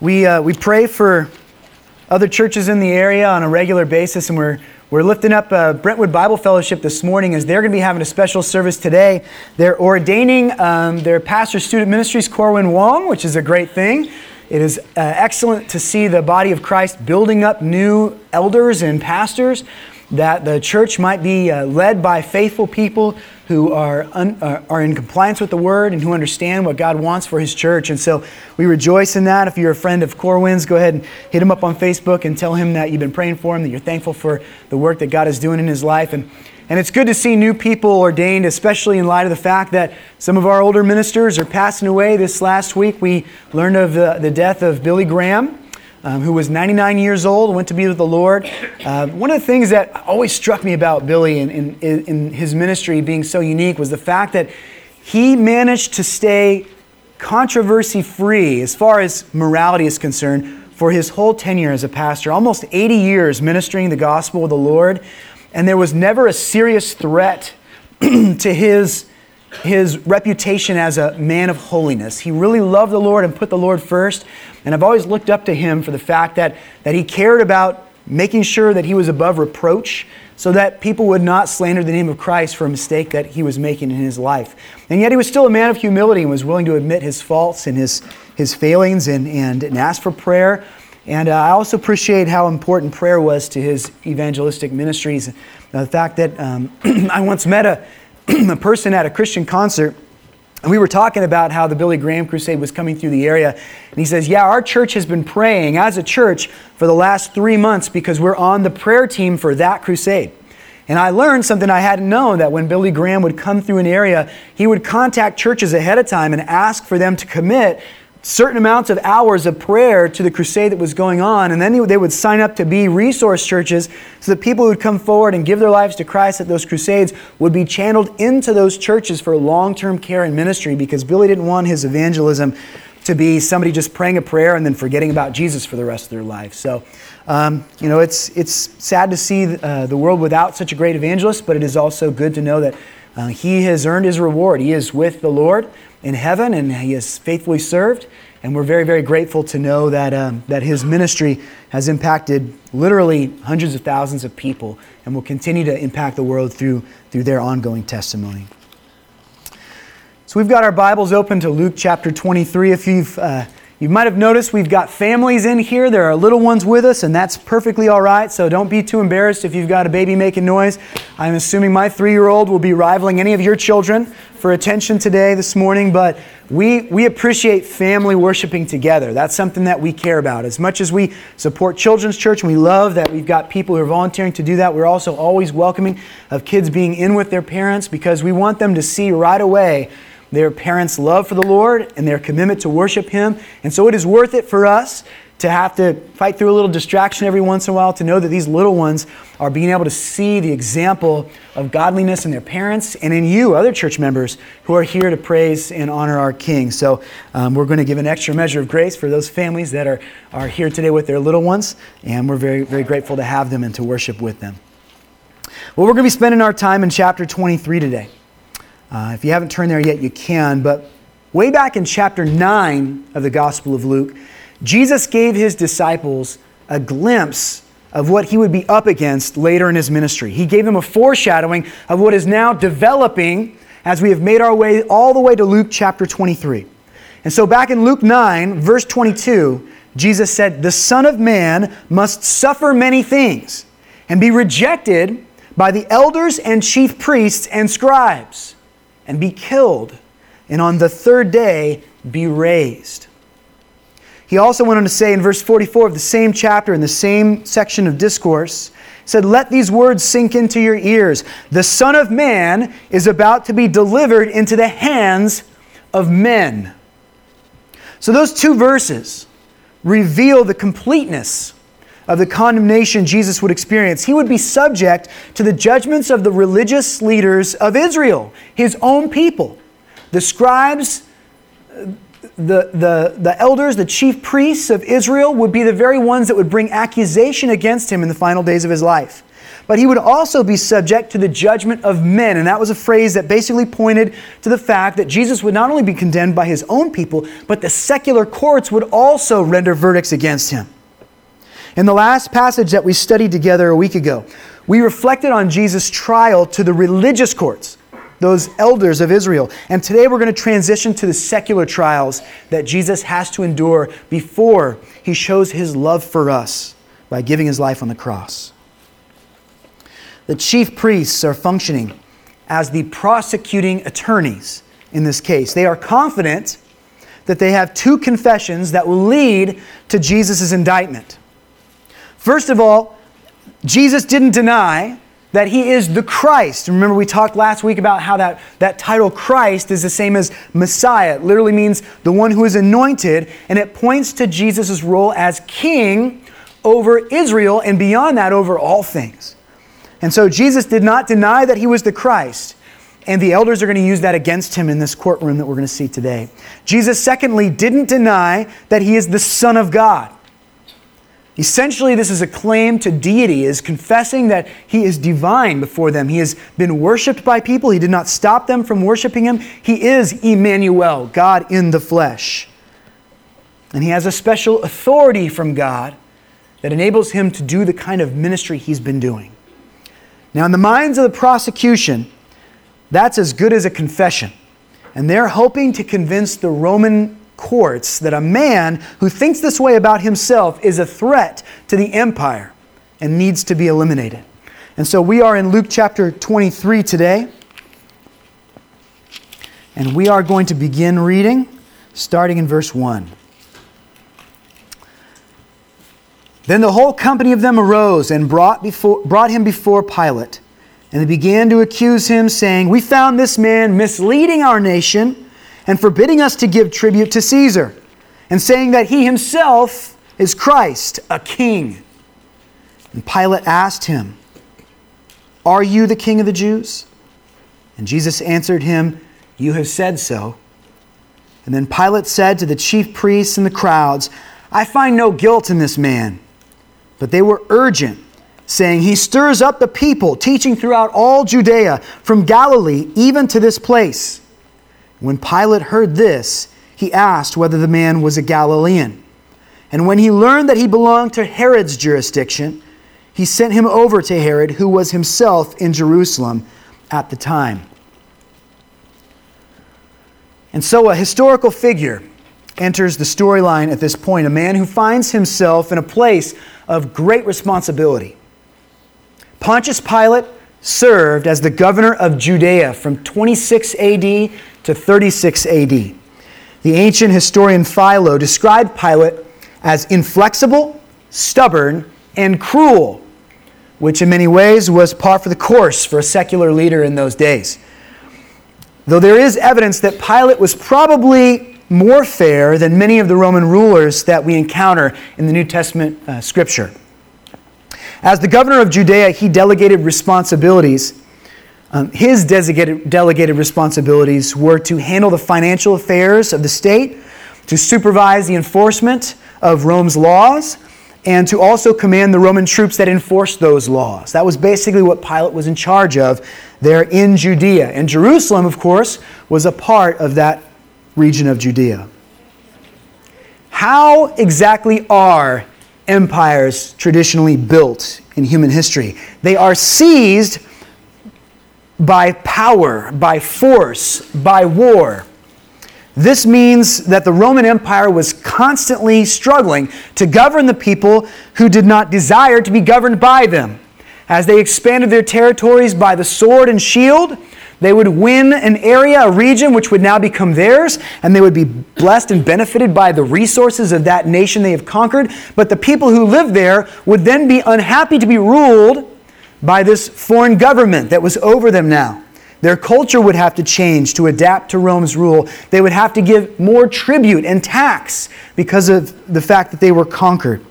We, uh, we pray for other churches in the area on a regular basis, and we're, we're lifting up uh, Brentwood Bible Fellowship this morning as they're going to be having a special service today. They're ordaining um, their pastor student ministries, Corwin Wong, which is a great thing. It is uh, excellent to see the body of Christ building up new elders and pastors that the church might be uh, led by faithful people who are, un, uh, are in compliance with the word and who understand what God wants for his church. And so we rejoice in that. If you're a friend of Corwin's, go ahead and hit him up on Facebook and tell him that you've been praying for him, that you're thankful for the work that God is doing in his life. And, and it's good to see new people ordained, especially in light of the fact that some of our older ministers are passing away. This last week, we learned of the, the death of Billy Graham um, who was 99 years old, went to be with the Lord. Uh, one of the things that always struck me about Billy and in, in, in his ministry being so unique was the fact that he managed to stay controversy free as far as morality is concerned for his whole tenure as a pastor, almost 80 years ministering the gospel of the Lord. And there was never a serious threat to his his reputation as a man of holiness. He really loved the Lord and put the Lord first. And I've always looked up to him for the fact that, that he cared about making sure that he was above reproach so that people would not slander the name of Christ for a mistake that he was making in his life. And yet he was still a man of humility and was willing to admit his faults and his, his failings and, and, and ask for prayer. And uh, I also appreciate how important prayer was to his evangelistic ministries. the fact that um, I once met a, a person at a Christian concert, and we were talking about how the Billy Graham crusade was coming through the area. And he says, Yeah, our church has been praying as a church for the last three months because we're on the prayer team for that crusade. And I learned something I hadn't known that when Billy Graham would come through an area, he would contact churches ahead of time and ask for them to commit certain amounts of hours of prayer to the crusade that was going on. And then they would sign up to be resource churches so that people who would come forward and give their lives to Christ at those crusades would be channeled into those churches for long term care and ministry because Billy didn't want his evangelism to be somebody just praying a prayer and then forgetting about Jesus for the rest of their life. So, um, you know, it's, it's sad to see uh, the world without such a great evangelist, but it is also good to know that uh, he has earned his reward. He is with the Lord in heaven, and he has faithfully served. And we're very, very grateful to know that, um, that his ministry has impacted literally hundreds of thousands of people and will continue to impact the world through, through their ongoing testimony. So we've got our Bibles open to Luke chapter 23. If you've uh, you might have noticed we've got families in here. There are little ones with us, and that's perfectly all right. So don't be too embarrassed if you've got a baby making noise. I'm assuming my three year old will be rivaling any of your children for attention today, this morning. But we, we appreciate family worshiping together. That's something that we care about. As much as we support Children's Church and we love that we've got people who are volunteering to do that, we're also always welcoming of kids being in with their parents because we want them to see right away their parents' love for the Lord and their commitment to worship Him. And so it is worth it for us to have to fight through a little distraction every once in a while to know that these little ones are being able to see the example of godliness in their parents and in you, other church members, who are here to praise and honor our King. So um, we're going to give an extra measure of grace for those families that are, are here today with their little ones, and we're very, very grateful to have them and to worship with them. Well, we're going to be spending our time in chapter 23 today. Uh, if you haven't turned there yet, you can. But way back in chapter 9 of the Gospel of Luke, Jesus gave his disciples a glimpse of what he would be up against later in his ministry. He gave them a foreshadowing of what is now developing as we have made our way all the way to Luke chapter 23. And so, back in Luke 9, verse 22, Jesus said, The Son of Man must suffer many things and be rejected by the elders and chief priests and scribes and be killed, and on the third day be raised. He also went on to say in verse 44 of the same chapter, in the same section of discourse, said, Let these words sink into your ears. The Son of Man is about to be delivered into the hands of men. So, those two verses reveal the completeness of the condemnation Jesus would experience. He would be subject to the judgments of the religious leaders of Israel, his own people. The scribes, the, the, the elders, the chief priests of Israel would be the very ones that would bring accusation against him in the final days of his life. but he would also be subject to the judgment of men. And that was a phrase that basically pointed to the fact that Jesus would not only be condemned by his own people, but the secular courts would also render verdicts against him. In the last passage that we studied together a week ago, we reflected on Jesus' trial to the religious courts, those elders of Israel. And today we're going to transition to the secular trials that Jesus has to endure before he shows his love for us by giving his life on the cross. The chief priests are functioning as the prosecuting attorneys in this case. They are confident that they have two confessions that will lead to Jesus' indictment. First of all, Jesus didn't deny that he is the Christ. Remember, we talked last week about how that, that title Christ is the same as Messiah. It literally means the one who is anointed, and it points to Jesus' role as king over Israel and beyond that over all things. And so Jesus did not deny that he was the Christ. And the elders are going to use that against him in this courtroom that we're going to see today. Jesus, secondly, didn't deny that he is the Son of God. Essentially, this is a claim to deity, is confessing that he is divine before them. He has been worshiped by people. He did not stop them from worshiping him. He is Emmanuel, God in the flesh. And he has a special authority from God that enables him to do the kind of ministry he's been doing. Now, in the minds of the prosecution, that's as good as a confession. And they're hoping to convince the Roman courts that a man who thinks this way about himself is a threat to the empire and needs to be eliminated. And so we are in Luke chapter 23 today. And we are going to begin reading starting in verse 1. Then the whole company of them arose and brought, before, brought him before Pilate. And they began to accuse him, saying, We found this man misleading our nation and forbidding us to give tribute to Caesar, and saying that he himself is Christ, a king. And Pilate asked him, Are you the king of the Jews? And Jesus answered him, You have said so. And then Pilate said to the chief priests and the crowds, I find no guilt in this man. But they were urgent, saying, He stirs up the people, teaching throughout all Judea, from Galilee even to this place. When Pilate heard this, he asked whether the man was a Galilean. And when he learned that he belonged to Herod's jurisdiction, he sent him over to Herod, who was himself in Jerusalem at the time. And so, a historical figure enters the storyline at this point a man who finds himself in a place of great responsibility. Pontius Pilate served as the governor of Judea from 26 AD to 36 AD. The ancient historian Philo described Pilate as inflexible, stubborn, and cruel, which in many ways was par for the course for a secular leader in those days. Though there is evidence that Pilate was probably more fair than many of the Roman rulers that we encounter in the New Testament uh, scripture. As the governor of Judea, he delegated responsibilities um, his delegated, delegated responsibilities were to handle the financial affairs of the state, to supervise the enforcement of Rome's laws, and to also command the Roman troops that enforced those laws. That was basically what Pilate was in charge of there in Judea. And Jerusalem, of course, was a part of that region of Judea. How exactly are empires traditionally built in human history? They are seized by power, by force, by war. This means that the Roman Empire was constantly struggling to govern the people who did not desire to be governed by them. As they expanded their territories by the sword and shield, they would win an area, a region, which would now become theirs, and they would be blessed and benefited by the resources of that nation they have conquered. But the people who lived there would then be unhappy to be ruled by this foreign government that was over them now. Their culture would have to change to adapt to Rome's rule. They would have to give more tribute and tax because of the fact that they were conquered.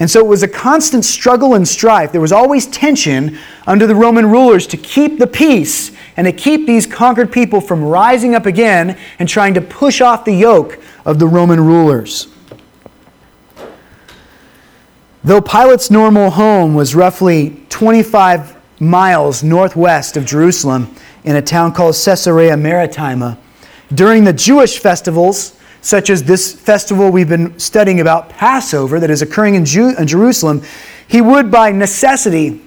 And so it was a constant struggle and strife. There was always tension under the Roman rulers to keep the peace and to keep these conquered people from rising up again and trying to push off the yoke of the Roman rulers. Though Pilate's normal home was roughly 25 miles northwest of Jerusalem in a town called Caesarea Maritima. During the Jewish festivals, such as this festival we've been studying about, Passover, that is occurring in, in Jerusalem, he would by necessity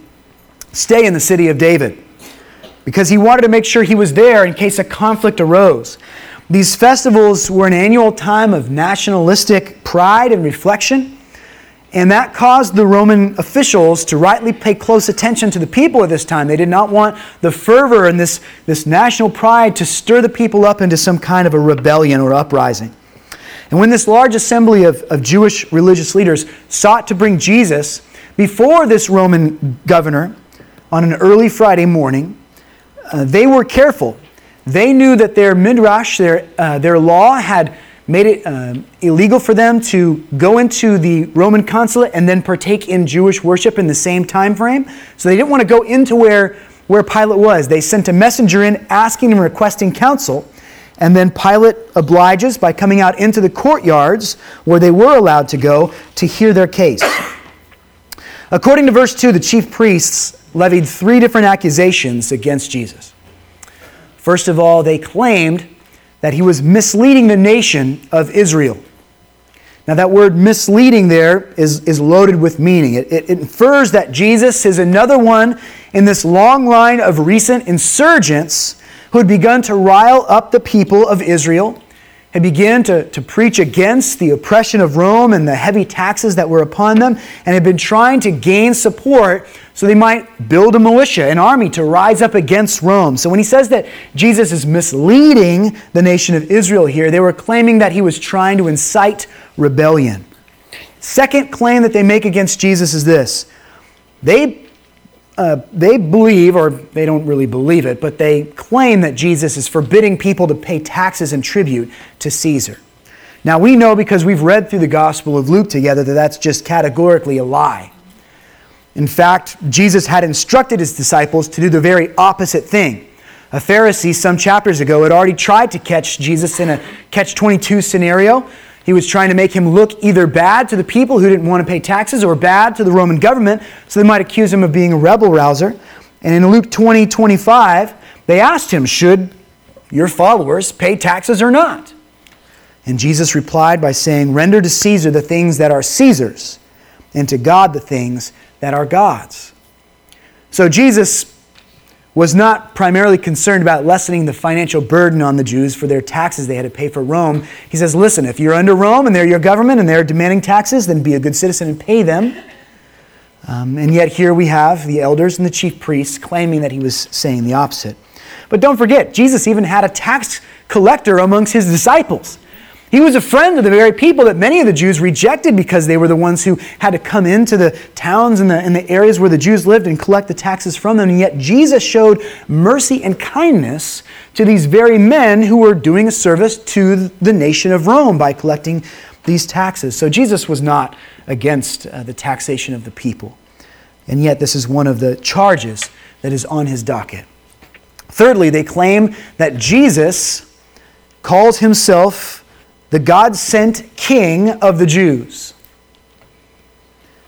stay in the city of David because he wanted to make sure he was there in case a conflict arose. These festivals were an annual time of nationalistic pride and reflection, and that caused the Roman officials to rightly pay close attention to the people at this time. They did not want the fervor and this, this national pride to stir the people up into some kind of a rebellion or uprising. And when this large assembly of, of Jewish religious leaders sought to bring Jesus before this Roman governor on an early Friday morning, uh, they were careful. They knew that their midrash, their, uh, their law, had made it um, illegal for them to go into the Roman consulate and then partake in Jewish worship in the same time frame. So they didn't want to go into where, where Pilate was. They sent a messenger in asking and requesting counsel. And then Pilate obliges by coming out into the courtyards where they were allowed to go to hear their case. According to verse 2, the chief priests levied three different accusations against Jesus. First of all, they claimed that he was misleading the nation of Israel. Now, that word misleading there is, is loaded with meaning. It, it, infers that Jesus is another one in this long line of recent insurgents who had begun to rile up the people of Israel had begun to, to preach against the oppression of Rome and the heavy taxes that were upon them, and had been trying to gain support so they might build a militia, an army to rise up against Rome. So when he says that Jesus is misleading the nation of Israel here, they were claiming that he was trying to incite rebellion. Second claim that they make against Jesus is this they uh, they believe, or they don't really believe it, but they claim that Jesus is forbidding people to pay taxes and tribute to Caesar. Now, we know because we've read through the Gospel of Luke together that that's just categorically a lie. In fact, Jesus had instructed his disciples to do the very opposite thing. A Pharisee, some chapters ago, had already tried to catch Jesus in a catch 22 scenario he was trying to make him look either bad to the people who didn't want to pay taxes or bad to the Roman government, so they might accuse him of being a rebel rouser. And in Luke 20 25, they asked him, Should your followers pay taxes or not? And Jesus replied by saying, Render to Caesar the things that are Caesar's, and to God the things that are God's. So Jesus was not primarily concerned about lessening the financial burden on the Jews for their taxes they had to pay for Rome. He says, listen, if you're under Rome and they're your government and they're demanding taxes, then be a good citizen and pay them. Um, and yet here we have the elders and the chief priests claiming that he was saying the opposite. But don't forget, Jesus even had a tax collector amongst his disciples. He was a friend of the very people that many of the Jews rejected because they were the ones who had to come into the towns and the, and the areas where the Jews lived and collect the taxes from them. And yet Jesus showed mercy and kindness to these very men who were doing a service to the nation of Rome by collecting these taxes. So Jesus was not against uh, the taxation of the people. And yet, this is one of the charges that is on his docket. Thirdly, they claim that Jesus calls himself the God sent King of the Jews.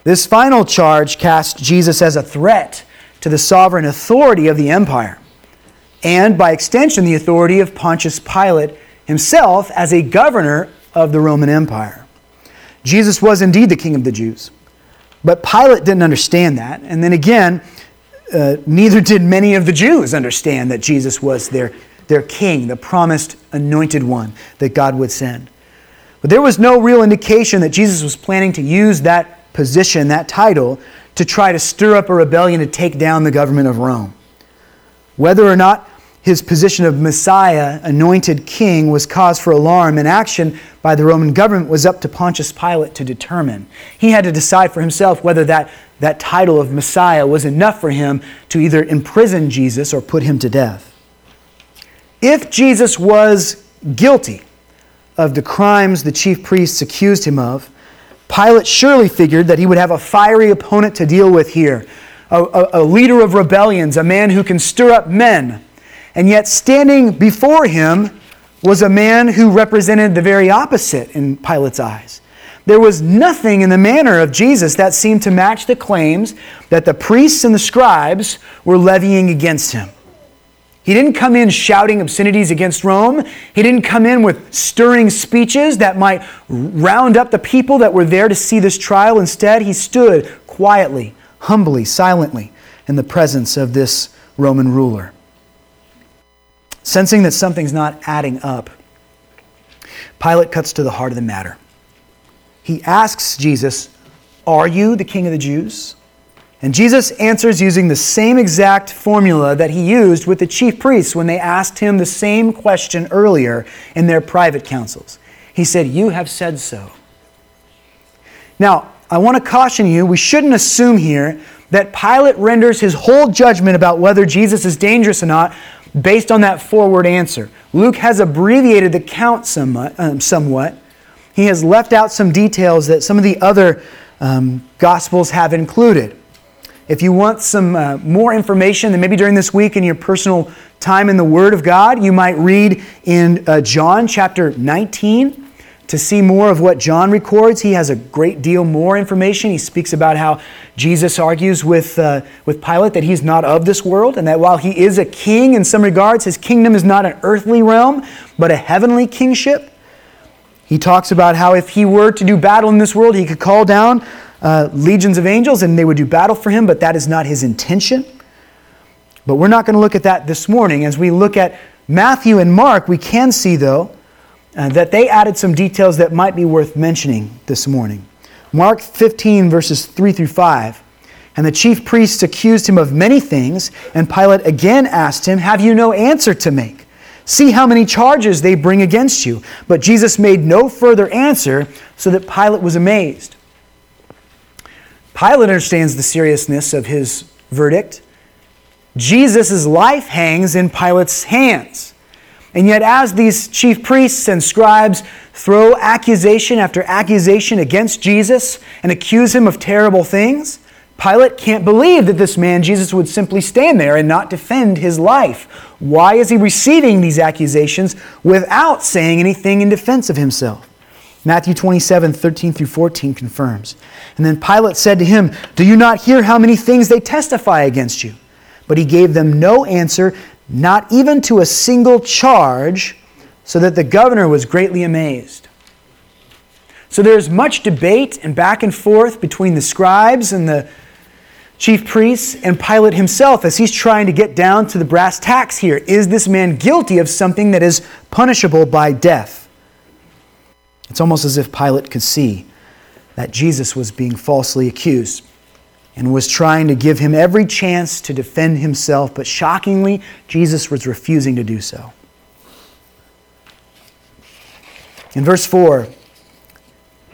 This final charge cast Jesus as a threat to the sovereign authority of the empire, and by extension, the authority of Pontius Pilate himself as a governor of the Roman Empire. Jesus was indeed the King of the Jews, but Pilate didn't understand that. And then again, uh, neither did many of the Jews understand that Jesus was their, their king, the promised anointed one that God would send. But there was no real indication that Jesus was planning to use that position, that title, to try to stir up a rebellion to take down the government of Rome. Whether or not his position of Messiah, anointed king, was cause for alarm and action by the Roman government was up to Pontius Pilate to determine. He had to decide for himself whether that, that title of Messiah was enough for him to either imprison Jesus or put him to death. If Jesus was guilty, of the crimes the chief priests accused him of, Pilate surely figured that he would have a fiery opponent to deal with here, a, a, a, leader of rebellions, a man who can stir up men. And yet, standing before him was a man who represented the very opposite in Pilate's eyes. there was nothing in the manner of Jesus that seemed to match the claims that the priests and the scribes were levying against him. He didn't come in shouting obscenities against Rome. He didn't come in with stirring speeches that might round up the people that were there to see this trial. Instead, he stood quietly, humbly, silently in the presence of this Roman ruler. Sensing that something's not adding up, Pilate cuts to the heart of the matter. He asks Jesus, Are you the king of the Jews? And Jesus answers using the same exact formula that he used with the chief priests when they asked him the same question earlier in their private councils. He said, You have said so. Now, I want to caution you, we shouldn't assume here that Pilate renders his whole judgment about whether Jesus is dangerous or not based on that forward answer. Luke has abbreviated the count somewhat. Um. He has left out some details that some of the other um, Gospels have included. If you want some uh, more information, then maybe during this week in your personal time in the Word of God, you might read in uh, John chapter 19 to see more of what John records. He has a great deal more information. He speaks about how Jesus argues with, uh, with Pilate that he's not of this world and that while he is a king in some regards, his kingdom is not an earthly realm, but a heavenly kingship. He talks about how if he were to do battle in this world, he could call down uh, legions of angels and they would do battle for him, but that is not his intention. But we're not going to look at that this morning. As we look at Matthew and Mark, we can see, though, uh, that they added some details that might be worth mentioning this morning. Mark 15, verses 3 through 5. And the chief priests accused him of many things, and Pilate again asked him, Have you no answer to make? See how many charges they bring against you. But Jesus made no further answer, so that Pilate was amazed. Pilate understands the seriousness of his verdict. Jesus' life hangs in Pilate's hands. And yet, as these chief priests and scribes throw accusation after accusation against Jesus and accuse him of terrible things, Pilate can't believe that this man, Jesus, would simply stand there and not defend his life. Why is he receiving these accusations without saying anything in defense of himself? Matthew 27, 13 through 14 confirms. And then Pilate said to him, Do you not hear how many things they testify against you? But he gave them no answer, not even to a single charge, so that the governor was greatly amazed. So there's much debate and back and forth between the scribes and the chief priests and Pilate himself as he's trying to get down to the brass tacks here. Is this man guilty of something that is punishable by death? It's almost as if Pilate could see that Jesus was being falsely accused and was trying to give him every chance to defend himself, but shockingly, Jesus was refusing to do so. In verse 4,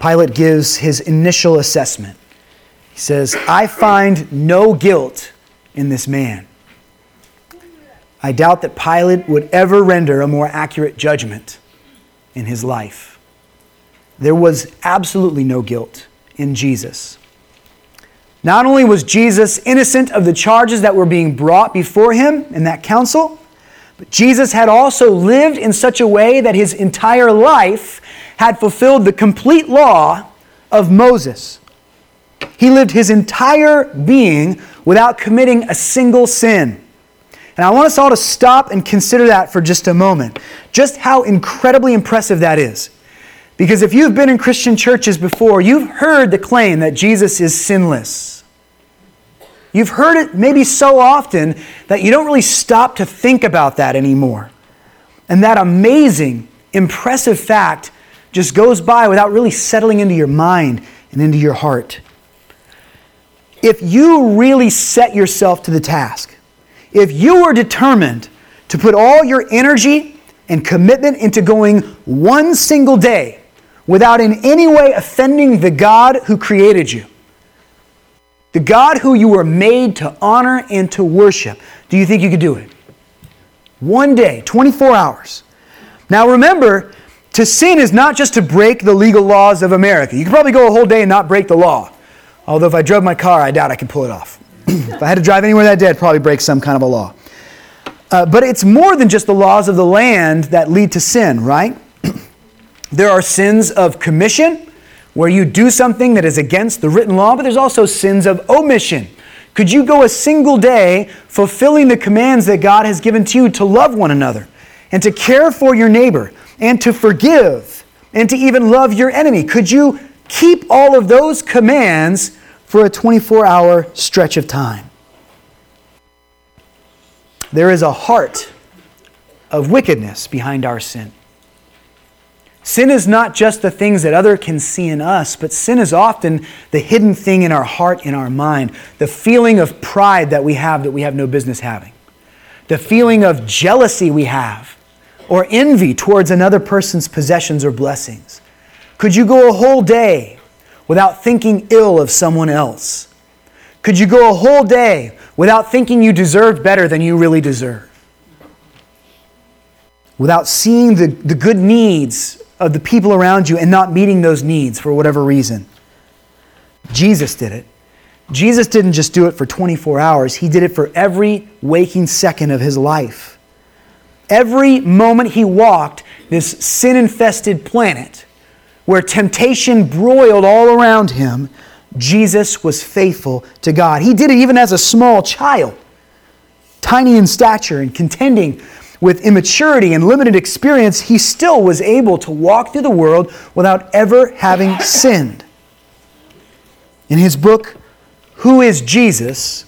Pilate gives his initial assessment. He says, I find no guilt in this man. I doubt that Pilate would ever render a more accurate judgment in his life. There was absolutely no guilt in Jesus. Not only was Jesus innocent of the charges that were being brought before him in that council, but Jesus had also lived in such a way that his entire life had fulfilled the complete law of Moses. He lived his entire being without committing a single sin. And I want us all to stop and consider that for just a moment. Just how incredibly impressive that is. Because if you've been in Christian churches before, you've heard the claim that Jesus is sinless. You've heard it maybe so often that you don't really stop to think about that anymore. And that amazing, impressive fact just goes by without really settling into your mind and into your heart. If you really set yourself to the task, if you were determined to put all your energy and commitment into going one single day without in any way offending the God who created you. The God who you were made to honor and to worship. Do you think you could do it? One day, 24 hours. Now remember, to sin is not just to break the legal laws of America. You could probably go a whole day and not break the law. Although if I drove my car, I doubt I could pull it off. if I had to drive anywhere that day, I'd probably break some kind of a law. Uh, but it's more than just the laws of the land that lead to sin, right? There are sins of commission, where you do something that is against the written law, but there's also sins of omission. Could you go a single day fulfilling the commands that God has given to you to love one another and to care for your neighbor and to forgive and to even love your enemy? Could you keep all of those commands for a 24 hour stretch of time? There is a heart of wickedness behind our sin. Sin is not just the things that other can see in us, but sin is often the hidden thing in our heart, in our mind, the feeling of pride that we have that we have no business having, the feeling of jealousy we have, or envy towards another person's possessions or blessings. Could you go a whole day without thinking ill of someone else? Could you go a whole day without thinking you deserved better than you really deserve? Without seeing the, the good needs of the people around you and not meeting those needs for whatever reason. Jesus did it. Jesus didn't just do it for 24 hours, He did it for every waking second of His life. Every moment He walked this sin infested planet where temptation broiled all around Him, Jesus was faithful to God. He did it even as a small child, tiny in stature and contending with immaturity and limited experience, he still was able to walk through the world without ever having sinned. In his book, Who is Jesus?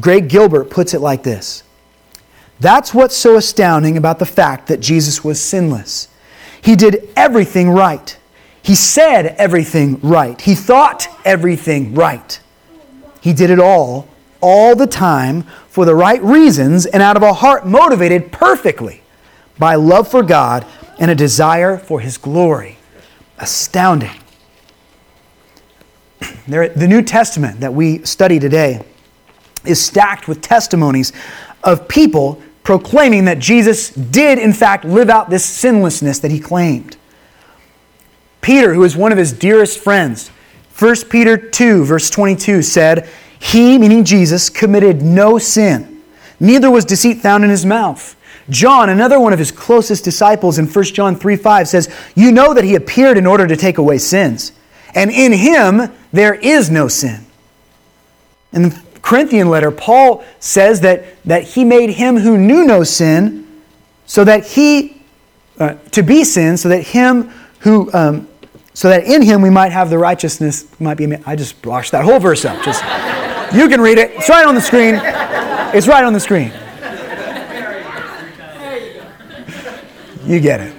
Greg Gilbert puts it like this That's what's so astounding about the fact that Jesus was sinless. He did everything right. He said everything right. He thought everything right. He did it all, all the time, for the right reasons and out of a heart motivated perfectly by love for God and a desire for His glory. Astounding. The New Testament that we study today is stacked with testimonies of people proclaiming that Jesus did, in fact, live out this sinlessness that he claimed. Peter, who is one of his dearest friends, 1 Peter 2, verse 22, said, he, meaning Jesus, committed no sin. Neither was deceit found in his mouth. John, another one of his closest disciples in 1 John 3 5 says, You know that he appeared in order to take away sins, and in him there is no sin. In the Corinthian letter, Paul says that, that he made him who knew no sin so that he, uh, to be sin, so that him who, um, so that in him we might have the righteousness, might be, I just washed that whole verse up. Just. You can read it. It's right on the screen. It's right on the screen. You get it.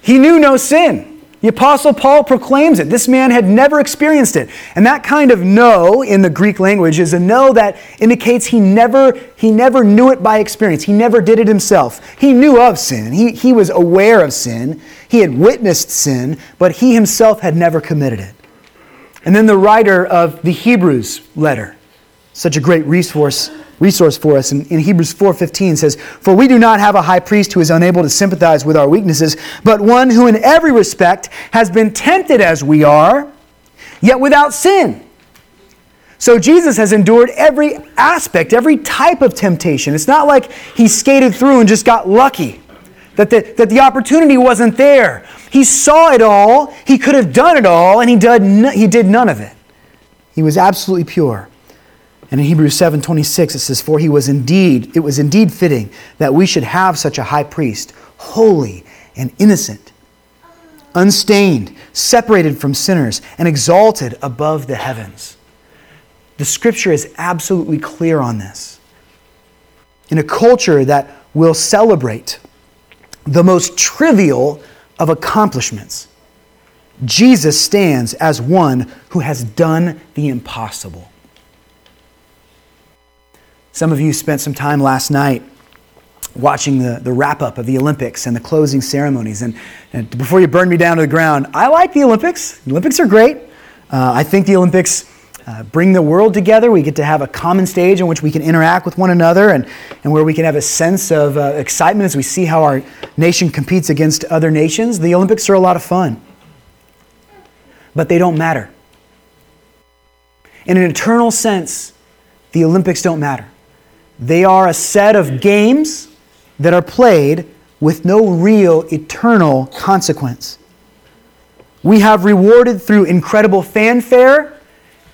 He knew no sin. The Apostle Paul proclaims it. This man had never experienced it. And that kind of no in the Greek language is a no that indicates he never, he never knew it by experience. He never did it himself. He knew of sin. He, he was aware of sin. He had witnessed sin, but he himself had never committed it. And then the writer of the Hebrews letter, such a great resource, resource for us in, in Hebrews 4:15 says, "For we do not have a high priest who is unable to sympathize with our weaknesses, but one who in every respect has been tempted as we are, yet without sin." So Jesus has endured every aspect, every type of temptation. It's not like he skated through and just got lucky that the, that the opportunity wasn't there. He saw it all, he could have done it all, and he did, no, he did none of it. He was absolutely pure. And in Hebrews 7:26 it says, "For he was indeed, it was indeed fitting that we should have such a high priest, holy and innocent, unstained, separated from sinners, and exalted above the heavens." The scripture is absolutely clear on this. In a culture that will celebrate the most trivial of accomplishments, Jesus stands as one who has done the impossible. Some of you spent some time last night watching the, the wrap up of the Olympics and the closing ceremonies. And, and, before you burn me down to the ground, I like the Olympics. The Olympics are great. Uh, I think the Olympics uh, bring the world together. We get to have a common stage on which we can interact with one another and, and where we can have a sense of uh, excitement as we see how our nation competes against other nations. The Olympics are a lot of fun, but they don't matter. In an eternal sense, the Olympics don't matter. They are a set of games that are played with no real eternal consequence. We have rewarded through incredible fanfare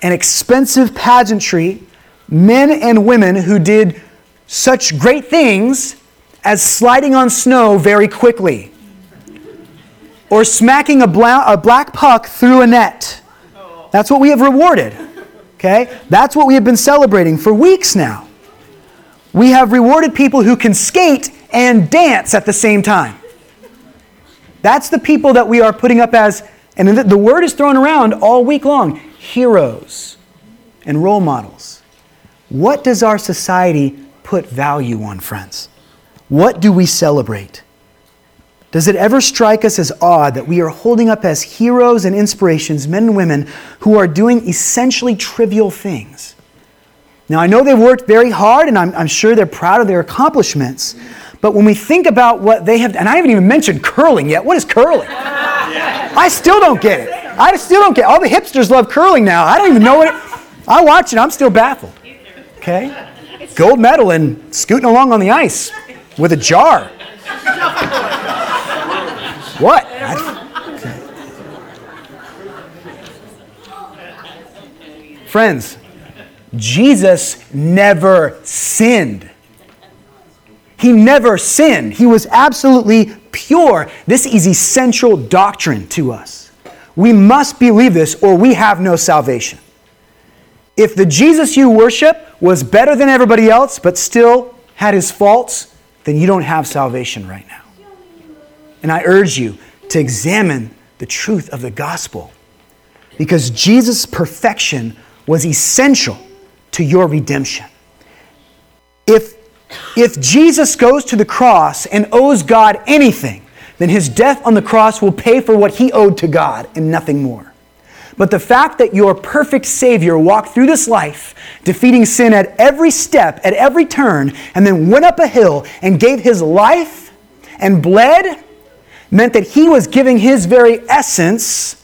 and expensive pageantry men and women who did such great things as sliding on snow very quickly or smacking a, bla- a black puck through a net. That's what we have rewarded. Okay? That's what we have been celebrating for weeks now. We have rewarded people who can skate and dance at the same time. That's the people that we are putting up as, and the word is thrown around all week long heroes and role models. What does our society put value on, friends? What do we celebrate? Does it ever strike us as odd that we are holding up as heroes and inspirations men and women who are doing essentially trivial things? Now, I know they've worked very hard and I'm, I'm sure they're proud of their accomplishments, but when we think about what they have, and I haven't even mentioned curling yet. What is curling? I still don't get it. I still don't get. All the hipsters love curling now. I don't even know what it I watch it, I'm still baffled. Okay? Gold medal and scooting along on the ice with a jar. What? Friends, Jesus never sinned. He never sinned. He was absolutely pure. This is essential doctrine to us. We must believe this or we have no salvation. If the Jesus you worship was better than everybody else but still had his faults, then you don't have salvation right now. And I urge you to examine the truth of the gospel because Jesus' perfection was essential to your redemption. If, if Jesus goes to the cross and owes God anything, then his death on the cross will pay for what he owed to God and nothing more. But the fact that your perfect Savior walked through this life, defeating sin at every step, at every turn, and then went up a hill and gave his life and bled meant that he was giving his very essence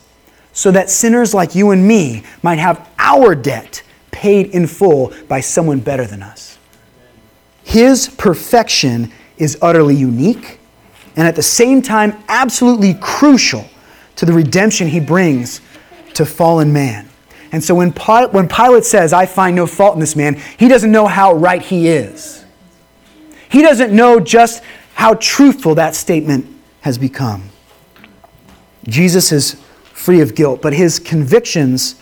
so that sinners like you and me might have our debt paid in full by someone better than us. His perfection is utterly unique and at the same time absolutely crucial to the redemption he brings to fallen man. And so when Pilate, when Pilate says, I find no fault in this man, he doesn't know how right he is. He doesn't know just how truthful that statement has become. Jesus is free of guilt, but his convictions,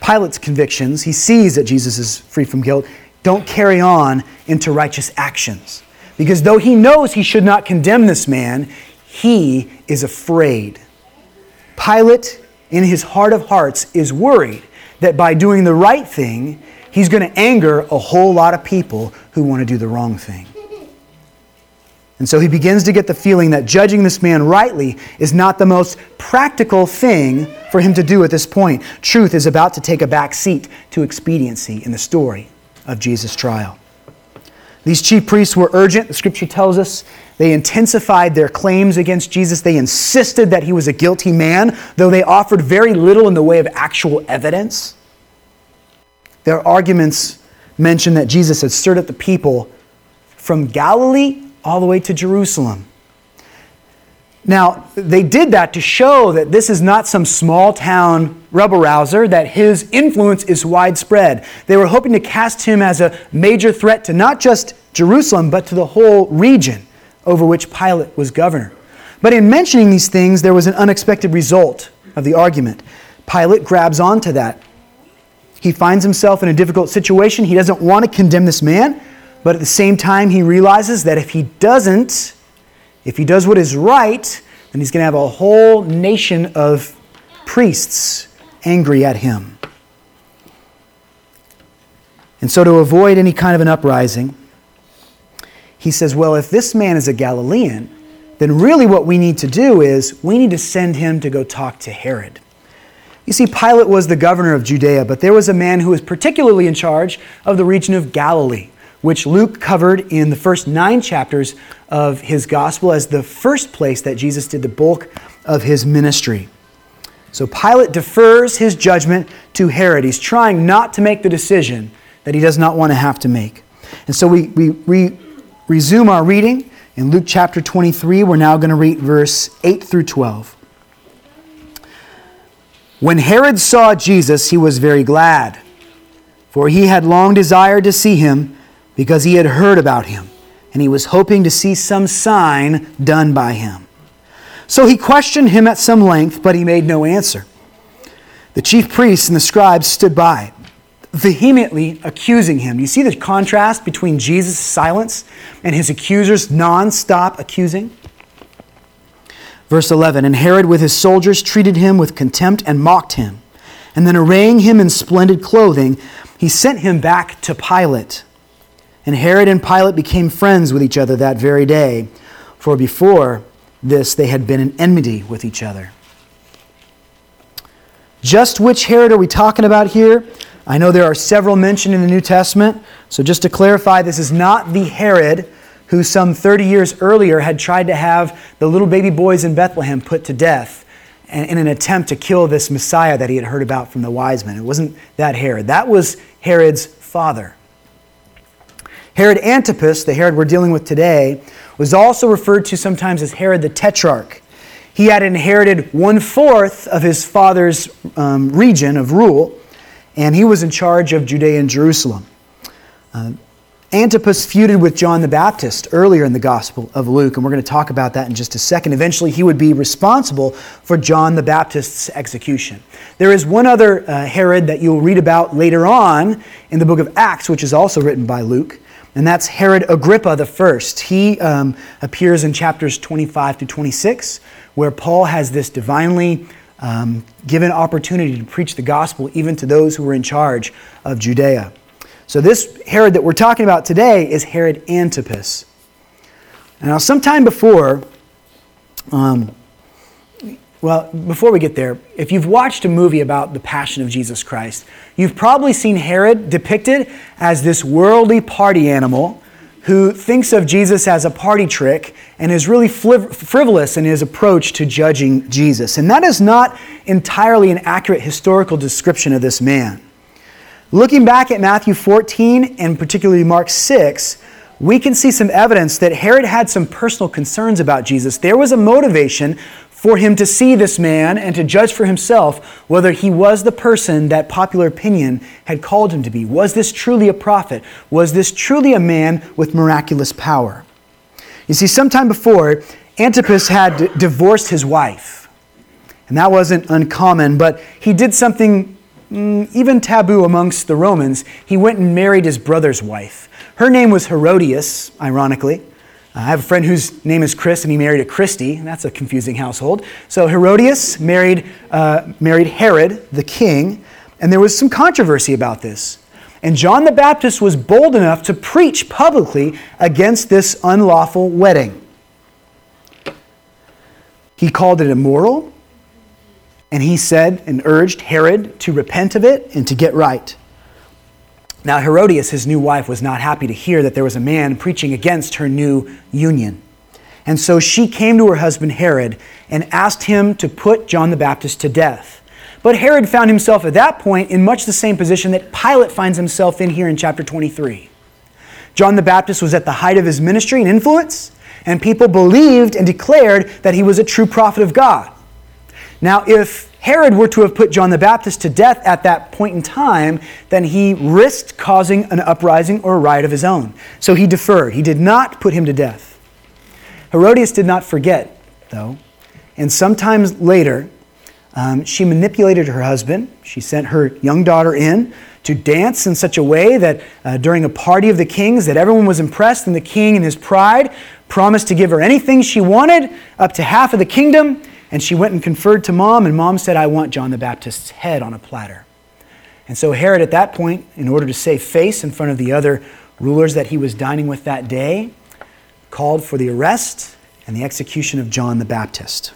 Pilate's convictions, he sees that Jesus is free from guilt, don't carry on into righteous actions. Because though he knows he should not condemn this man, he is afraid. Pilate, in his heart of hearts, is worried that by doing the right thing, he's going to anger a whole lot of people who want to do the wrong thing. And so he begins to get the feeling that judging this man rightly is not the most practical thing for him to do at this point. Truth is about to take a back seat to expediency in the story of Jesus' trial. These chief priests were urgent, the scripture tells us. They intensified their claims against Jesus. They insisted that he was a guilty man, though they offered very little in the way of actual evidence. Their arguments mention that Jesus had stirred up the people from Galilee all the way to Jerusalem. Now, they did that to show that this is not some small town rebel rouser, that his influence is widespread. They were hoping to cast him as a major threat to not just Jerusalem, but to the whole region over which Pilate was governor. But in mentioning these things, there was an unexpected result of the argument. Pilate grabs onto that. He finds himself in a difficult situation. He doesn't want to condemn this man. But at the same time, he realizes that if he doesn't, if he does what is right, then he's going to have a whole nation of priests angry at him. And so, to avoid any kind of an uprising, he says, Well, if this man is a Galilean, then really what we need to do is we need to send him to go talk to Herod. You see, Pilate was the governor of Judea, but there was a man who was particularly in charge of the region of Galilee which Luke covered in the first nine chapters of his gospel as the first place that Jesus did the bulk of his ministry. So Pilate defers his judgment to Herod. He's trying not to make the decision that he does not want to have to make. And so we, we, resume our reading in Luke chapter 23. We're now going to read verse 8 through 12. When Herod saw Jesus, he was very glad, for he had long desired to see him because he had heard about him, and he was hoping to see some sign done by him. So he questioned him at some length, but he made no answer. The chief priests and the scribes stood by, vehemently accusing him. You see the contrast between Jesus' silence and his accusers' non stop accusing? Verse 11 And Herod with his soldiers treated him with contempt and mocked him. And then, arraying him in splendid clothing, he sent him back to Pilate. And Herod and Pilate became friends with each other that very day, for before this they had been in enmity with each other. Just which Herod are we talking about here? I know there are several mentioned in the New Testament, so just to clarify, this is not the Herod who some 30 years earlier had tried to have the little baby boys in Bethlehem put to death in an attempt to kill this Messiah that he had heard about from the wise men. It wasn't that Herod, that was Herod's father. Herod Antipas, the Herod we're dealing with today, was also referred to sometimes as Herod the Tetrarch. He had inherited one fourth of his father's um, region of rule, and he was in charge of Judea and Jerusalem. Uh, Antipas feuded with John the Baptist earlier in the Gospel of Luke, and we're going to talk about that in just a second. Eventually, he would be responsible for John the Baptist's execution. There is one other uh, Herod that you'll read about later on in the book of Acts, which is also written by Luke, and that's Herod Agrippa I. He um, appears in chapters 25 to 26, where Paul has this divinely um, given opportunity to preach the gospel even to those who were in charge of Judea. So, this Herod that we're talking about today is Herod Antipas. Now, sometime before, um, well, before we get there, if you've watched a movie about the Passion of Jesus Christ, you've probably seen Herod depicted as this worldly party animal who thinks of Jesus as a party trick and is really frivolous in his approach to judging Jesus. And that is not entirely an accurate historical description of this man. Looking back at Matthew 14 and particularly Mark 6, we can see some evidence that Herod had some personal concerns about Jesus. There was a motivation for him to see this man and to judge for himself whether he was the person that popular opinion had called him to be. Was this truly a prophet? Was this truly a man with miraculous power? You see, sometime before, Antipas had d- divorced his wife. And that wasn't uncommon, but he did something mm, even taboo amongst the Romans. He went and married his brother's wife. Her name was Herodias, ironically. I have a friend whose name is Chris, and he married a Christie. And that's a confusing household. So Herodias married, uh, married Herod, the king, and there was some controversy about this. And John the Baptist was bold enough to preach publicly against this unlawful wedding. He called it immoral, and he said and urged Herod to repent of it and to get right. Now, Herodias, his new wife, was not happy to hear that there was a man preaching against her new union. And so she came to her husband Herod and asked him to put John the Baptist to death. But Herod found himself at that point in much the same position that Pilate finds himself in here in chapter 23. John the Baptist was at the height of his ministry and influence, and people believed and declared that he was a true prophet of God. Now, if Herod were to have put John the Baptist to death at that point in time, then he risked causing an uprising or a riot of his own. So he deferred. He did not put him to death. Herodias did not forget, though, and sometimes later, um, she manipulated her husband. She sent her young daughter in to dance in such a way that uh, during a party of the kings that everyone was impressed and the king in his pride promised to give her anything she wanted up to half of the kingdom and she went and conferred to mom, and mom said, I want John the Baptist's head on a platter. And so Herod, at that point, in order to save face in front of the other rulers that he was dining with that day, called for the arrest and the execution of John the Baptist.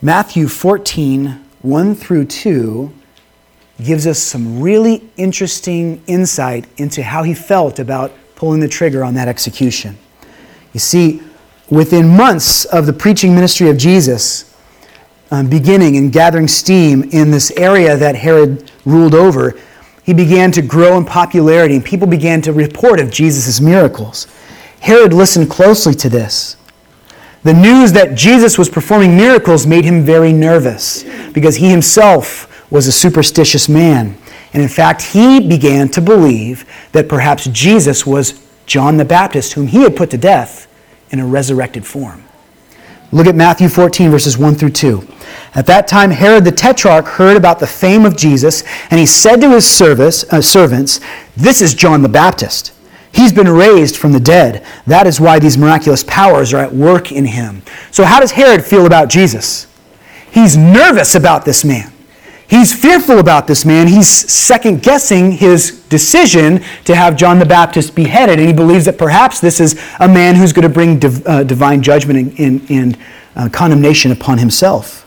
Matthew 14, 1 through 2, gives us some really interesting insight into how he felt about pulling the trigger on that execution. You see, within months of the preaching ministry of Jesus um, beginning and gathering steam in this area that Herod ruled over, he began to grow in popularity and people began to report of Jesus' miracles. Herod listened closely to this. The news that Jesus was performing miracles made him very nervous because he himself was a superstitious man. And in fact, he began to believe that perhaps Jesus was John the Baptist, whom he had put to death in a resurrected form. Look at Matthew 14, verses 1 through 2. At that time, Herod the Tetrarch heard about the fame of Jesus, and he said to his service, uh, servants, This is John the Baptist. He's been raised from the dead. That is why these miraculous powers are at work in him. So, how does Herod feel about Jesus? He's nervous about this man. He's fearful about this man. He's second guessing his decision to have John the Baptist beheaded, and he believes that perhaps this is a man who's going to bring div- uh, divine judgment and, and uh, condemnation upon himself.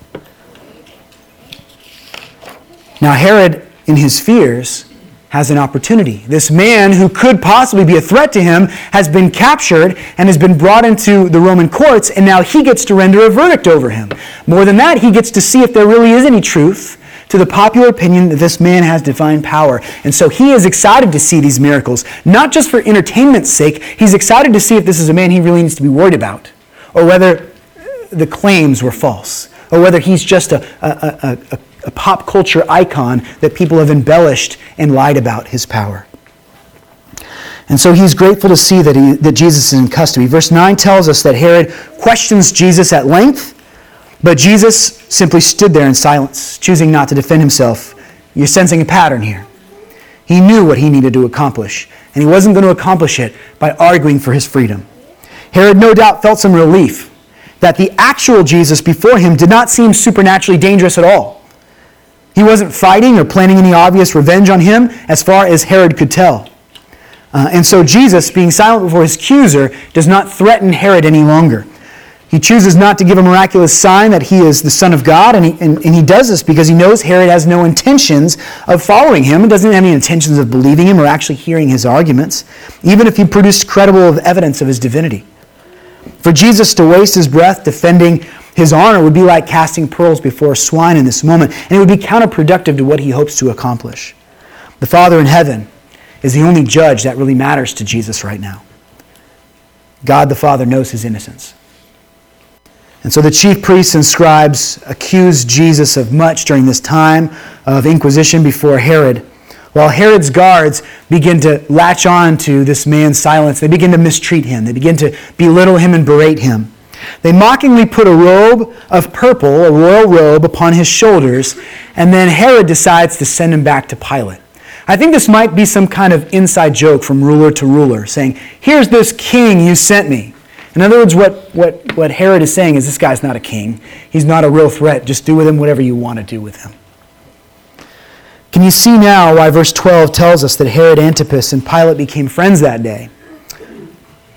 Now, Herod, in his fears, has an opportunity. This man who could possibly be a threat to him has been captured and has been brought into the Roman courts, and now he gets to render a verdict over him. More than that, he gets to see if there really is any truth to the popular opinion that this man has divine power. And so he is excited to see these miracles, not just for entertainment's sake, he's excited to see if this is a man he really needs to be worried about, or whether the claims were false, or whether he's just a, a, a, a pop culture icon that people have embellished and lied about his power. And so he's grateful to see that, he, that Jesus is in custody. Verse 9 tells us that Herod questions Jesus at length, but Jesus simply stood there in silence, choosing not to defend himself. You're sensing a pattern here. He knew what he needed to accomplish, and he wasn't going to accomplish it by arguing for his freedom. Herod no doubt felt some relief that the actual Jesus before him did not seem supernaturally dangerous at all. He wasn't fighting or planning any obvious revenge on him as far as Herod could tell. Uh, and so Jesus, being silent before his accuser, does not threaten Herod any longer. He chooses not to give a miraculous sign that he is the Son of God, and he, and, and he does this because he knows Herod has no intentions of following him and doesn't have any intentions of believing him or actually hearing his arguments, even if he produced credible evidence of his divinity. For Jesus to waste his breath defending his honor would be like casting pearls before swine in this moment, and it would be counterproductive to what he hopes to accomplish. The Father in heaven is the only judge that really matters to Jesus right now. God the Father knows his innocence. And so the chief priests and scribes accused Jesus of much during this time of inquisition before Herod. While Herod's guards begin to latch on to this man's silence, they begin to mistreat him, they begin to belittle him and berate him. They mockingly put a robe of purple, a royal robe, upon his shoulders, and then Herod decides to send him back to Pilate. I think this might be some kind of inside joke from ruler to ruler, saying, Here's this king you sent me. In other words, what, what, what Herod is saying is this guy's not a king. He's not a real threat. Just do with him whatever you want to do with him. Can you see now why verse 12 tells us that Herod Antipas and Pilate became friends that day?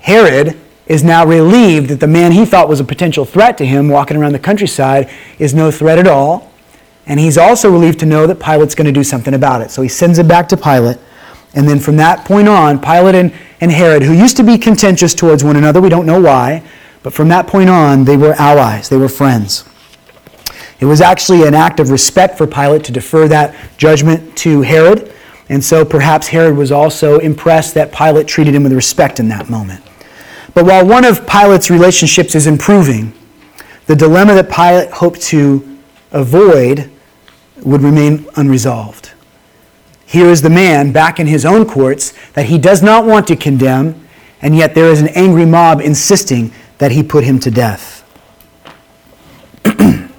Herod is now relieved that the man he thought was a potential threat to him walking around the countryside is no threat at all. And he's also relieved to know that Pilate's going to do something about it. So he sends it back to Pilate. And then from that point on, Pilate and, and Herod, who used to be contentious towards one another, we don't know why, but from that point on, they were allies, they were friends. It was actually an act of respect for Pilate to defer that judgment to Herod. And so perhaps Herod was also impressed that Pilate treated him with respect in that moment. But while one of Pilate's relationships is improving, the dilemma that Pilate hoped to avoid would remain unresolved. Here is the man back in his own courts that he does not want to condemn, and yet there is an angry mob insisting that he put him to death.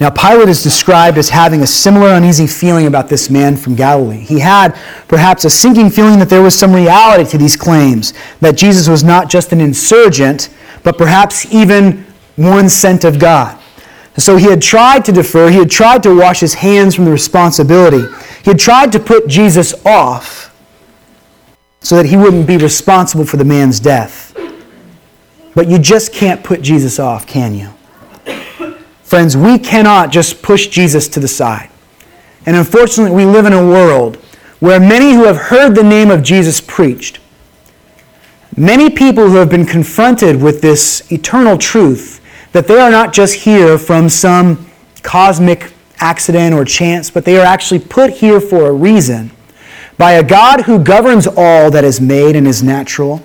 Now, Pilate is described as having a similar uneasy feeling about this man from Galilee. He had perhaps a sinking feeling that there was some reality to these claims, that Jesus was not just an insurgent, but perhaps even one sent of God. So he had tried to defer, he had tried to wash his hands from the responsibility. He had tried to put Jesus off so that he wouldn't be responsible for the man's death. But you just can't put Jesus off, can you? Friends, we cannot just push Jesus to the side. And unfortunately, we live in a world where many who have heard the name of Jesus preached, many people who have been confronted with this eternal truth that they are not just here from some cosmic accident or chance, but they are actually put here for a reason by a God who governs all that is made and is natural,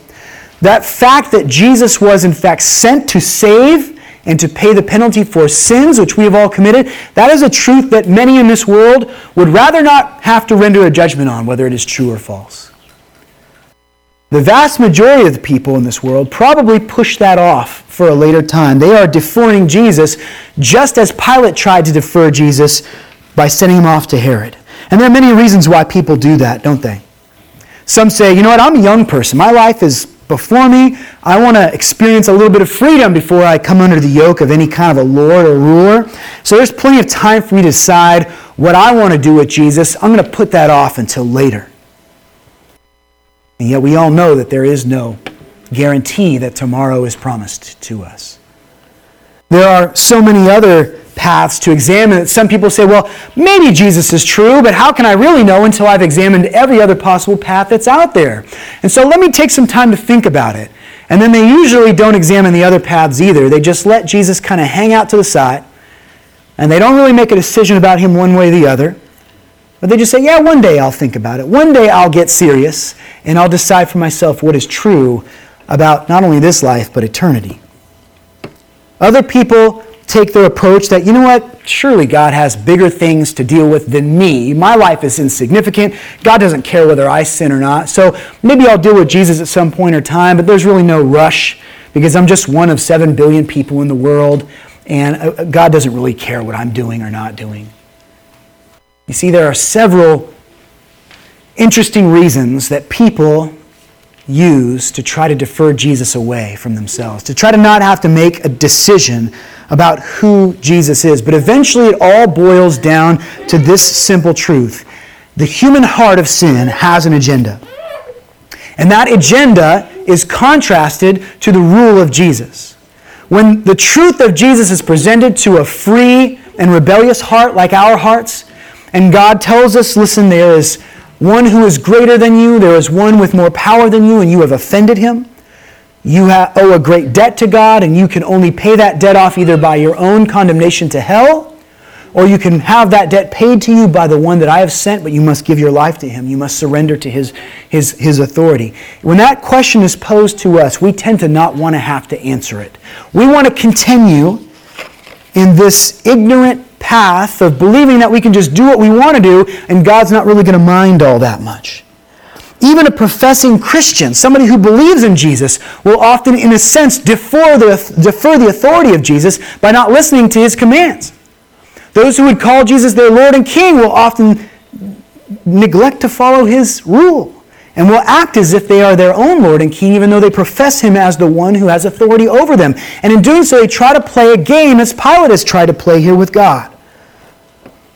that fact that Jesus was in fact sent to save and to pay the penalty for sins which we have all committed, that is a truth that many in this world would rather not have to render a judgment on whether it is true or false. The vast majority of the people in this world probably push that off for a later time. They are deferring Jesus just as Pilate tried to defer Jesus by sending him off to Herod. And there are many reasons why people do that, don't they? Some say, you know what, I'm a young person. My life is before me. I want to experience a little bit of freedom before I come under the yoke of any kind of a lord or ruler. So there's plenty of time for me to decide what I want to do with Jesus. I'm going to put that off until later. And yet we all know that there is no guarantee that tomorrow is promised to us. There are so many other paths to examine that some people say, well, maybe Jesus is true, but how can I really know until I've examined every other possible path that's out there? And so let me take some time to think about it. And then they usually don't examine the other paths either. They just let Jesus kind of hang out to the side, and they don't really make a decision about him one way or the other. But they just say, yeah, one day I'll think about it. One day I'll get serious and I'll decide for myself what is true about not only this life, but eternity. Other people take their approach that, you know what, surely God has bigger things to deal with than me. My life is insignificant. God doesn't care whether I sin or not. So maybe I'll deal with Jesus at some point or time, but there's really no rush because I'm just one of seven billion people in the world, and uh, God doesn't really care what I'm doing or not doing. You see, there are several interesting reasons that people use to try to defer Jesus away from themselves, to try to not have to make a decision about who Jesus is. But eventually, it all boils down to this simple truth the human heart of sin has an agenda. And that agenda is contrasted to the rule of Jesus. When the truth of Jesus is presented to a free and rebellious heart like our hearts, and God tells us, listen, there is one who is greater than you, there is one with more power than you, and you have offended him. You owe a great debt to God, and you can only pay that debt off either by your own condemnation to hell, or you can have that debt paid to you by the one that I have sent, but you must give your life to him. You must surrender to his, his, his authority. When that question is posed to us, we tend to not want to have to answer it. We want to continue in this ignorant path of believing that we can just do what we want to do and God's not really going to mind all that much. Even a professing Christian, somebody who believes in Jesus, will often, in a sense, defer the, defer the authority of Jesus by not listening to his commands. Those who would call Jesus their Lord and King will often neglect to follow his rule and will act as if they are their own Lord and King, even though they profess him as the one who has authority over them. And in doing so, they try to play a game as Pilate has tried to play here with God.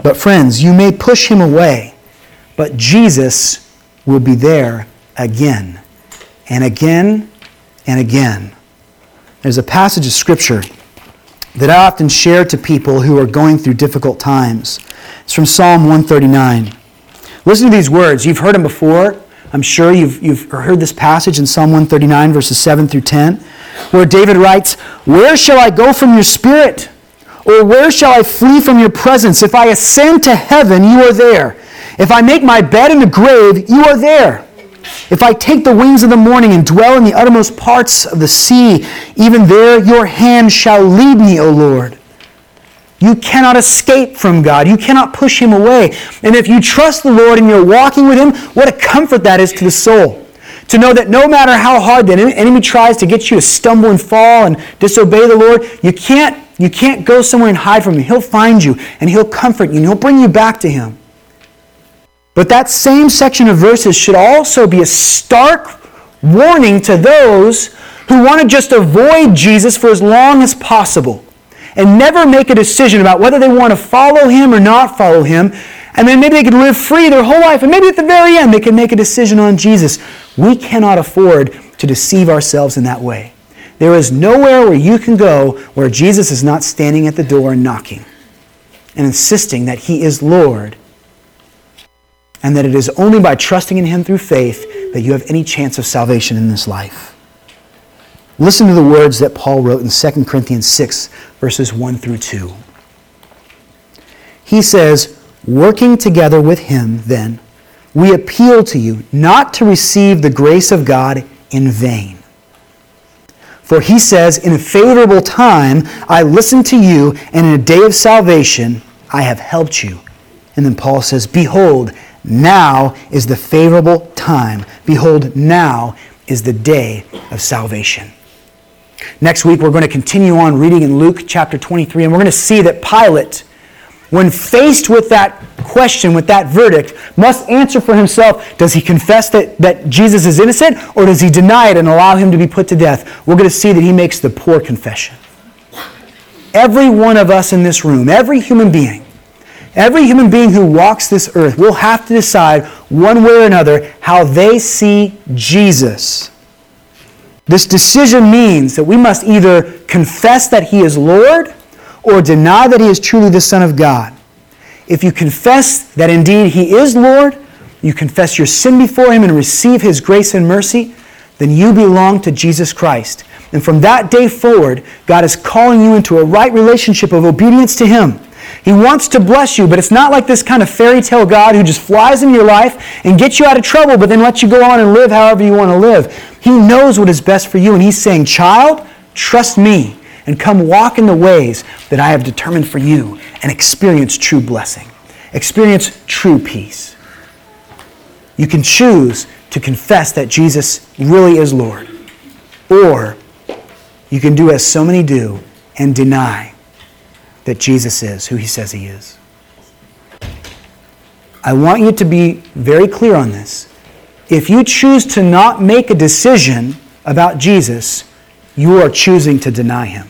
But, friends, you may push him away, but Jesus will be there again and again and again. There's a passage of Scripture that I often share to people who are going through difficult times. It's from Psalm 139. Listen to these words. You've heard them before. I'm sure you've, you've heard this passage in Psalm 139, verses 7 through 10, where David writes, Where shall I go from your spirit? Or where shall I flee from your presence? If I ascend to heaven, you are there. If I make my bed in the grave, you are there. If I take the wings of the morning and dwell in the uttermost parts of the sea, even there your hand shall lead me, O Lord. You cannot escape from God. You cannot push Him away. And if you trust the Lord and you're walking with Him, what a comfort that is to the soul. To know that no matter how hard the enemy tries to get you to stumble and fall and disobey the Lord, you can't, you can't go somewhere and hide from Him. He'll find you and He'll comfort you and He'll bring you back to Him. But that same section of verses should also be a stark warning to those who want to just avoid Jesus for as long as possible and never make a decision about whether they want to follow him or not follow him. And then maybe they could live free their whole life. And maybe at the very end they can make a decision on Jesus. We cannot afford to deceive ourselves in that way. There is nowhere where you can go where Jesus is not standing at the door and knocking and insisting that he is Lord and that it is only by trusting in him through faith that you have any chance of salvation in this life. Listen to the words that Paul wrote in 2 Corinthians 6, verses 1 through 2. He says, Working together with him, then, we appeal to you not to receive the grace of God in vain. For he says, In a favorable time I listened to you, and in a day of salvation I have helped you. And then Paul says, Behold, now is the favorable time. Behold, now is the day of salvation. Next week, we're going to continue on reading in Luke chapter 23, and we're going to see that Pilate, when faced with that question, with that verdict, must answer for himself does he confess that, that Jesus is innocent, or does he deny it and allow him to be put to death? We're going to see that he makes the poor confession. Every one of us in this room, every human being, every human being who walks this earth will have to decide one way or another how they see Jesus. This decision means that we must either confess that He is Lord or deny that He is truly the Son of God. If you confess that indeed He is Lord, you confess your sin before Him and receive His grace and mercy, then you belong to Jesus Christ. And from that day forward, God is calling you into a right relationship of obedience to Him. He wants to bless you, but it's not like this kind of fairy tale God who just flies into your life and gets you out of trouble, but then lets you go on and live however you want to live. He knows what is best for you, and He's saying, Child, trust me and come walk in the ways that I have determined for you and experience true blessing, experience true peace. You can choose to confess that Jesus really is Lord, or you can do as so many do and deny that Jesus is who he says he is. I want you to be very clear on this. If you choose to not make a decision about Jesus, you are choosing to deny him.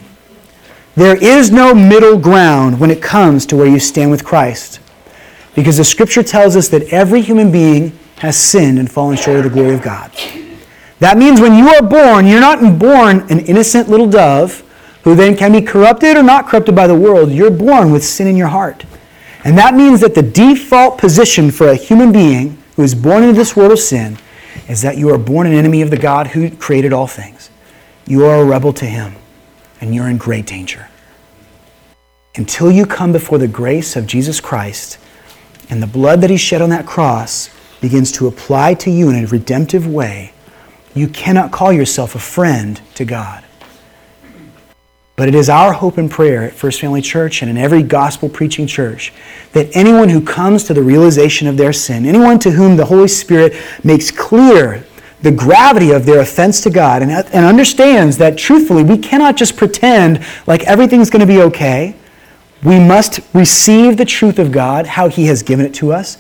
There is no middle ground when it comes to where you stand with Christ. Because the scripture tells us that every human being has sinned and fallen short of the glory of God. That means when you are born, you're not born an innocent little dove who then can be corrupted or not corrupted by the world, you're born with sin in your heart. And that means that the default position for a human being who is born into this world of sin is that you are born an enemy of the God who created all things. You are a rebel to him, and you're in great danger. Until you come before the grace of Jesus Christ and the blood that he shed on that cross begins to apply to you in a redemptive way, you cannot call yourself a friend to God. But it is our hope and prayer at First Family Church and in every gospel preaching church that anyone who comes to the realization of their sin, anyone to whom the Holy Spirit makes clear the gravity of their offense to God and, and understands that truthfully we cannot just pretend like everything's going to be okay. We must receive the truth of God, how He has given it to us.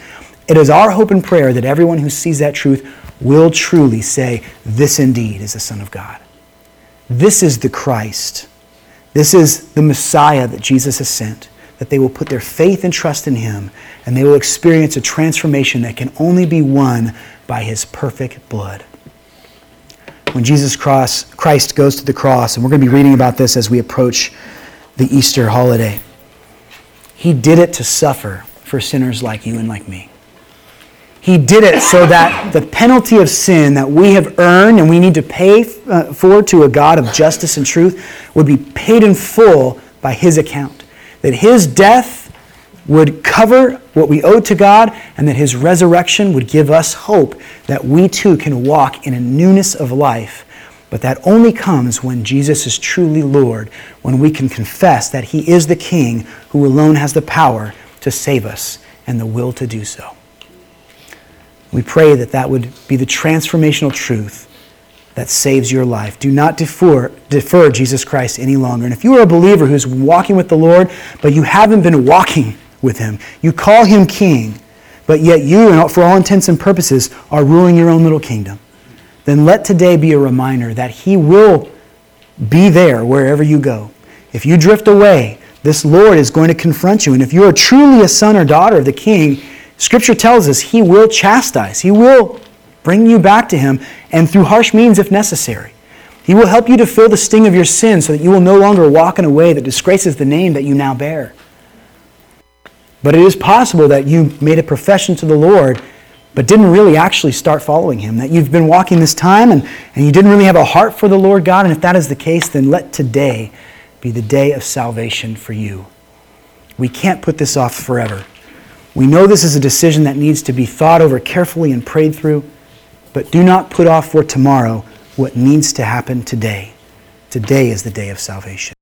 It is our hope and prayer that everyone who sees that truth will truly say, This indeed is the Son of God. This is the Christ. This is the Messiah that Jesus has sent, that they will put their faith and trust in him, and they will experience a transformation that can only be won by his perfect blood. When Jesus cross, Christ goes to the cross, and we're going to be reading about this as we approach the Easter holiday, he did it to suffer for sinners like you and like me. He did it so that the penalty of sin that we have earned and we need to pay uh, for to a God of justice and truth would be paid in full by His account. That His death would cover what we owe to God, and that His resurrection would give us hope that we too can walk in a newness of life. But that only comes when Jesus is truly Lord, when we can confess that He is the King who alone has the power to save us and the will to do so. We pray that that would be the transformational truth that saves your life. Do not defer, defer Jesus Christ any longer. And if you are a believer who's walking with the Lord, but you haven't been walking with him, you call him king, but yet you, for all intents and purposes, are ruling your own little kingdom, then let today be a reminder that he will be there wherever you go. If you drift away, this Lord is going to confront you. And if you are truly a son or daughter of the king, Scripture tells us He will chastise, He will bring you back to Him, and through harsh means if necessary. He will help you to feel the sting of your sin so that you will no longer walk in a way that disgraces the name that you now bear. But it is possible that you made a profession to the Lord but didn't really actually start following Him, that you've been walking this time and, and you didn't really have a heart for the Lord God. And if that is the case, then let today be the day of salvation for you. We can't put this off forever. We know this is a decision that needs to be thought over carefully and prayed through, but do not put off for tomorrow what needs to happen today. Today is the day of salvation.